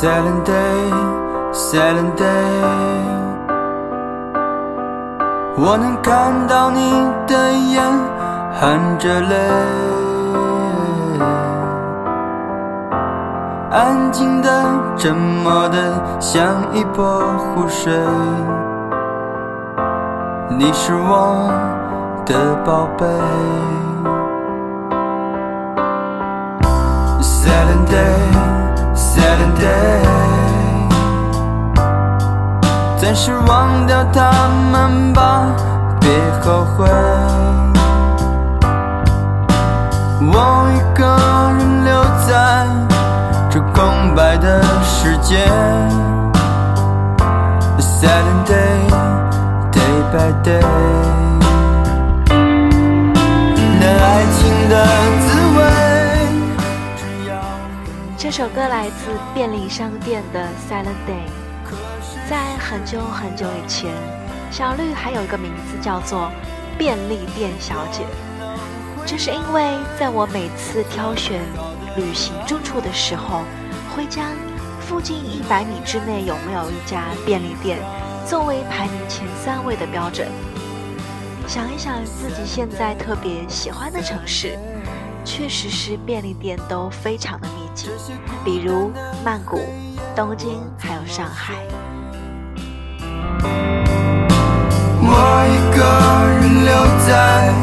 Silent day, silent day，我能看到你的眼含着泪，安静的、沉默的，像一波湖水。你是我的宝贝。Silent day, day，暂时忘掉他们吧，别后悔。我一个人留在这空白的世界。Silent day, day by day，那爱情的这首歌来自便利商店的《Silent Day》。在很久很久以前，小绿还有一个名字叫做便利店小姐。这是因为在我每次挑选旅行住处的时候，会将附近一百米之内有没有一家便利店作为排名前三位的标准。想一想自己现在特别喜欢的城市，确实是便利店都非常的密集，比如曼谷、东京还有上海。我一个人留在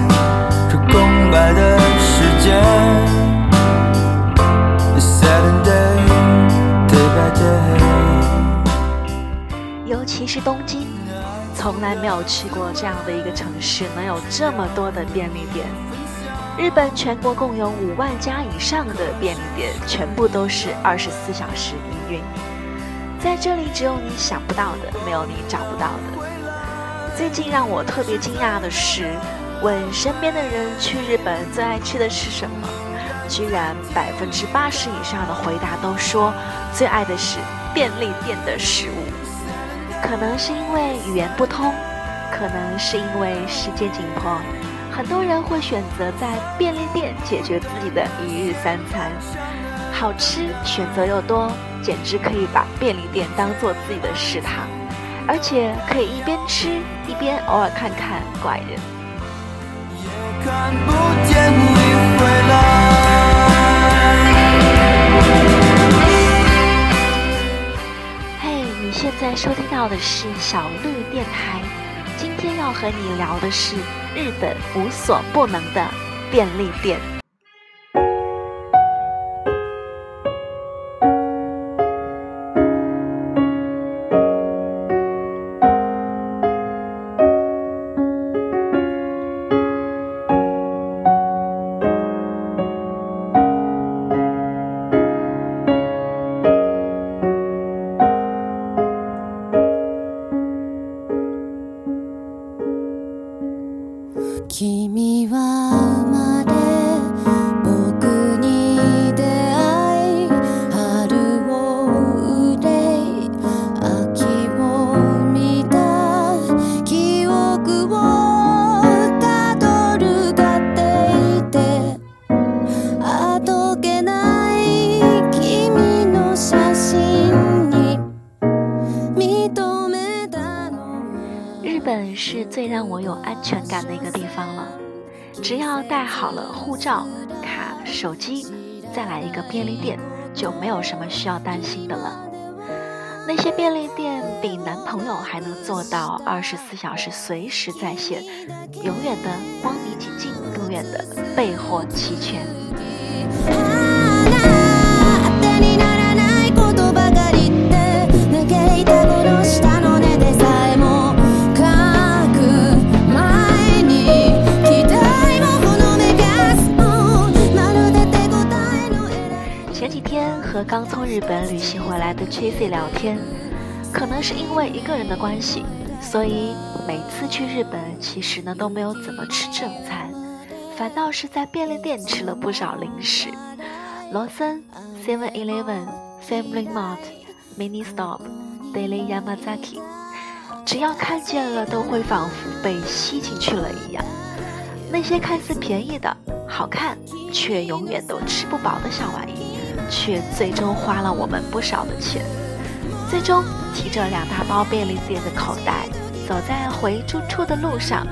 这空白的世界。Silent day, day by day。尤其是东京，从来没有去过这样的一个城市，能有这么多的便利店。日本全国共有五万家以上的便利店，全部都是二十四小时营运。在这里，只有你想不到的，没有你找不到的。最近让我特别惊讶的是，问身边的人去日本最爱吃的是什么，居然百分之八十以上的回答都说最爱的是便利店的食物。可能是因为语言不通，可能是因为时间紧迫，很多人会选择在便利店解决自己的一日三餐。好吃，选择又多，简直可以把便利店当做自己的食堂，而且可以一边吃一边偶尔看看怪人。也看不见你回来。嘿你现在收听到的是小绿电台，今天要和你聊的是日本无所不能的便利店。最让我有安全感的一个地方了。只要带好了护照、卡、手机，再来一个便利店，就没有什么需要担心的了。那些便利店比男朋友还能做到二十四小时随时在线，永远的光你几近，永远的备货齐全。和刚从日本旅行回来的 Tracy 聊天，可能是因为一个人的关系，所以每次去日本其实呢都没有怎么吃正餐，反倒是在便利店吃了不少零食。罗森、Seven Eleven、Family Mart、Mini Stop、Daily Yamazaki，只要看见了，都会仿佛被吸进去了一样。那些看似便宜的、好看却永远都吃不饱的小玩意，却最终花了我们不少的钱。最终提着两大包便利店的口袋，走在回住处的路上，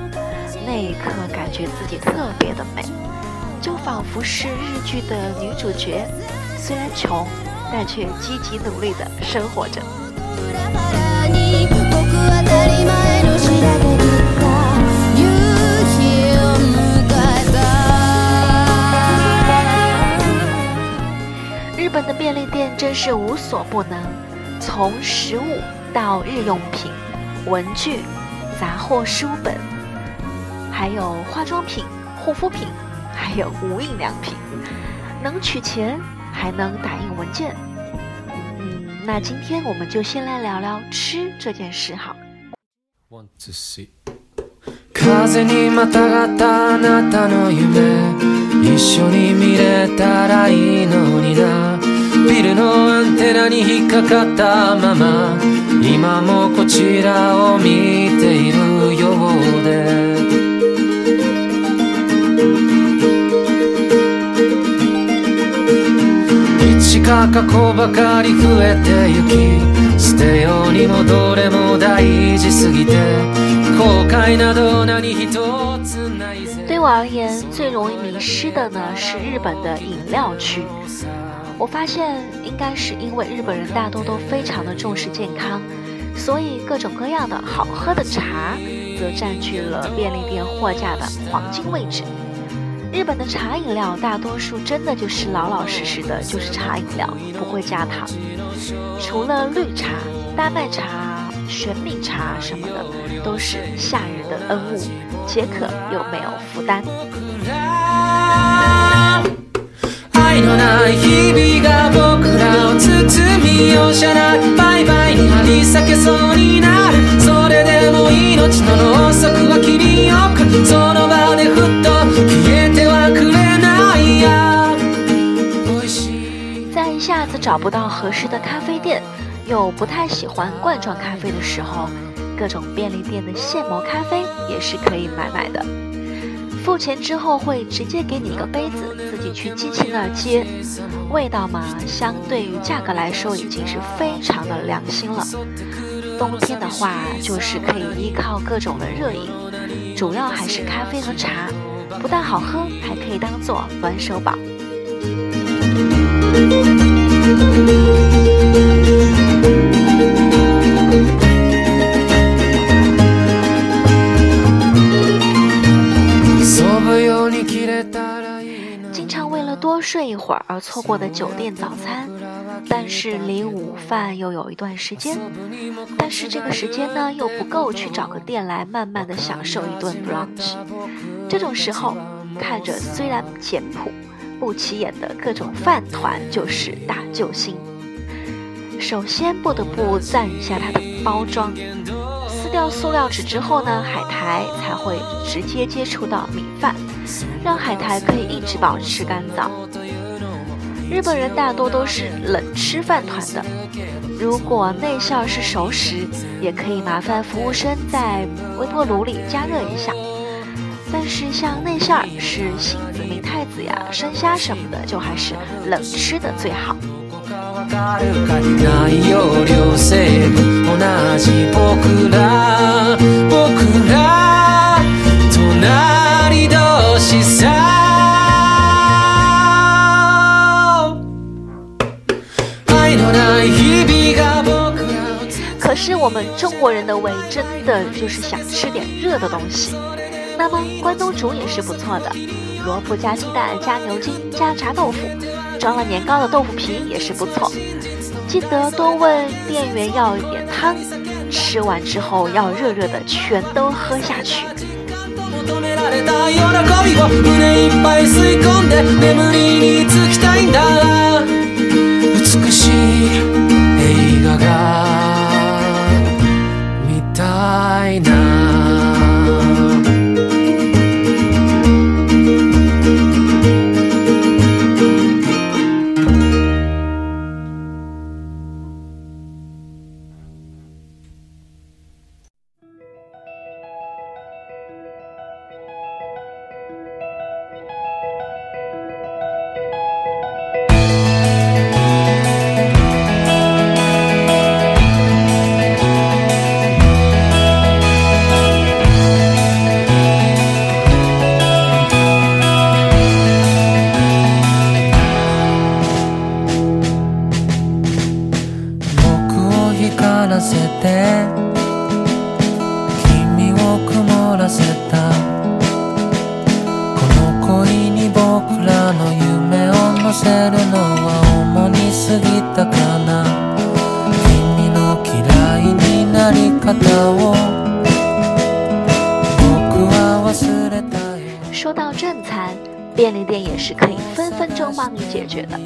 那一刻感觉自己特别的美，就仿佛是日剧的女主角，虽然穷，但却积极努力的生活着。本的便利店真是无所不能，从食物到日用品、文具、杂货、书本，还有化妆品、护肤品，还有无印良品，能取钱，还能打印文件。嗯，那今天我们就先来聊聊吃这件事好。 One, two, three. 風にまたがったあなたの夢一緒に見れたらいいのにな ビルのアンテナに引っかかったまま今もこちらを見ているようで一か過去ばかり増えてゆき捨てようにもどれも大事すぎて後悔など何一つないぜ对我而言，最容易迷失的呢是日本的饮料区。我发现，应该是因为日本人大多都非常的重视健康，所以各种各样的好喝的茶，则占据了便利店货架的黄金位置。日本的茶饮料大多数真的就是老老实实的，就是茶饮料，不会加糖。除了绿茶、丹麦茶、玄米茶什么的，都是夏日的恩物，解渴又没有负担。愛のない日々が僕らを包み容赦ないバイバイに張り裂けそうになるそれでも命のろうそくは切りよくその場でふっと消えてはくれないや美味しい在一下子找不到合适的咖啡店，又不太喜欢罐装咖啡的时候，各种便利店的现磨咖啡也是可以买买的。 付钱之后会直接给你一个杯子，自己去机器那儿接。味道嘛，相对于价格来说已经是非常的良心了。冬天的话，就是可以依靠各种的热饮，主要还是咖啡和茶，不但好喝，还可以当做暖手宝。睡一会儿而错过的酒店早餐，但是离午饭又有一段时间，但是这个时间呢又不够去找个店来慢慢的享受一顿 brunch。这种时候，看着虽然简朴不起眼的各种饭团就是大救星。首先不得不赞一下它的包装，撕掉塑料纸之后呢，海苔才会直接接触到米饭，让海苔可以一直保持干燥。日本人大多都是冷吃饭团的，如果内馅是熟食，也可以麻烦服务生在微波炉里加热一下。但是像内馅是杏子、明太子呀、生虾什么的，就还是冷吃的最好。是我们中国人的胃真的就是想吃点热的东西。那么关东煮也是不错的，萝卜加鸡蛋加牛筋加炸豆腐，装了年糕的豆腐皮也是不错。记得多问店员要一点汤，吃完之后要热热的全都喝下去。求められた喜 便利店也是可以分分钟帮你解决的。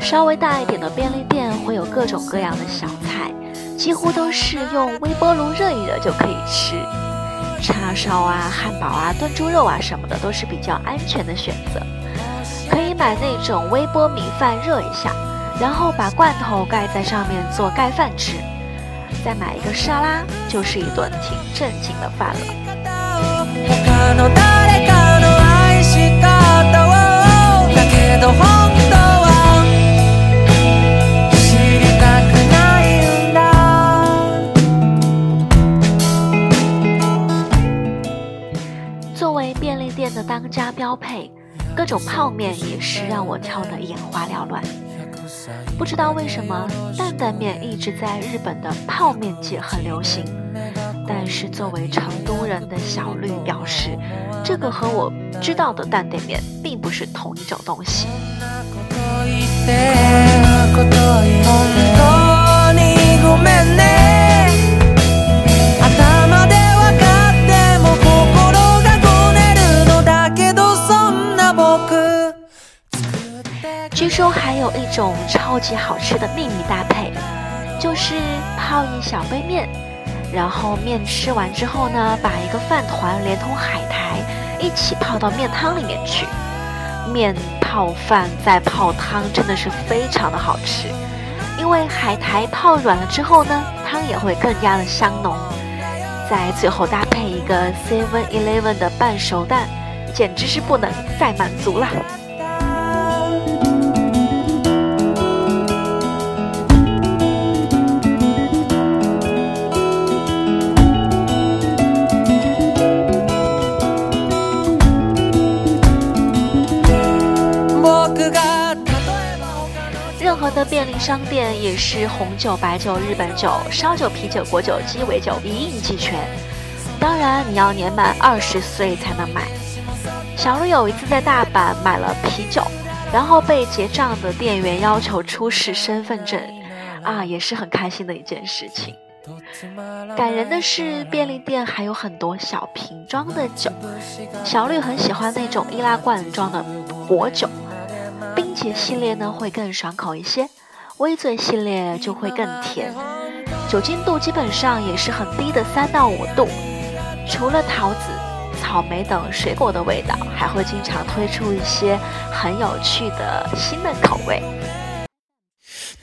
稍微大一点的便利店会有各种各样的小菜，几乎都是用微波炉热一热就可以吃。叉烧啊、汉堡啊、炖猪肉啊什么的都是比较安全的选择。可以买那种微波米饭热一下，然后把罐头盖在上面做盖饭吃。再买一个沙拉，就是一顿挺正经的饭了。ど本当は知りたくないんだ作为便利店的当家标配，各种泡面也是让我挑得眼花缭乱。不知道为什么，担担面一直在日本的泡面界很流行。 但是作为成都人的小绿表示，这个和我知道的担担面并不是同一种东西。本当にごめんね頭でわかっても心がごねるのだけどそんな僕据说还有一种超级好吃的秘密搭配，就是泡一小杯面， 然后面吃完之后呢，把一个饭团连同海苔一起泡到面汤里面去。面泡饭再泡汤，真的是非常的好吃。因为海苔泡软了之后呢，汤也会更加的香浓。在最后搭配一个 Seven Eleven 的半熟蛋，简直是不能再满足了。的便利商店也是红酒、白酒、日本酒、烧酒、啤酒、果酒、鸡尾酒一应俱全。当然，你要年满二十岁才能买。小鹿有一次在大阪买了啤酒，然后被结账的店员要求出示身份证，啊，也是很开心的一件事情。感人的是，便利店还有很多小瓶装的酒。小绿很喜欢那种易拉罐装的果酒，冰结系列呢会更爽口一些，微醉系列就会更甜，酒精度基本上也是很低的三到五度。除了桃子、草莓等水果的味道，还会经常推出一些很有趣的新的口味。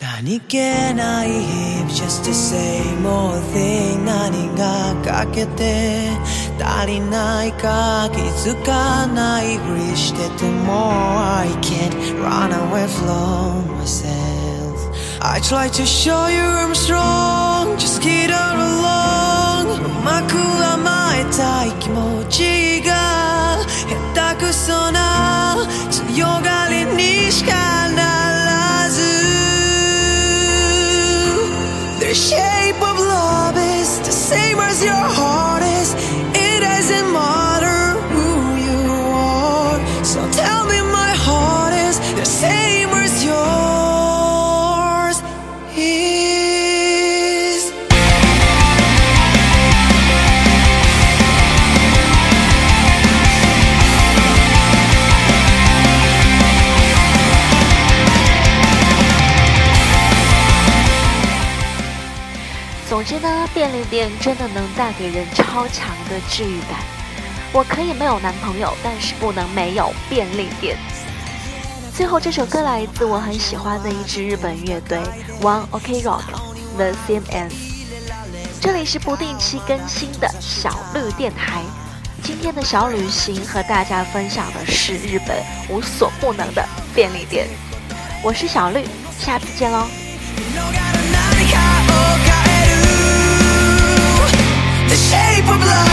何気ない日々 just the same old thing 何が欠けて 足りないか気づかないふりしてても I can't run away from myself I try to show you I'm strong just get out along うまく甘えたい気持ちが下手くそな強がりにしかならず The 便利店真的能带给人超强的治愈感。我可以没有男朋友，但是不能没有便利店。最后这首歌来自我很喜欢的一支日本乐队 One Ok Rock The Same As。这里是不定期更新的小绿电台。今天的小旅行和大家分享的是日本无所不能的便利店。我是小绿，下次见喽。広が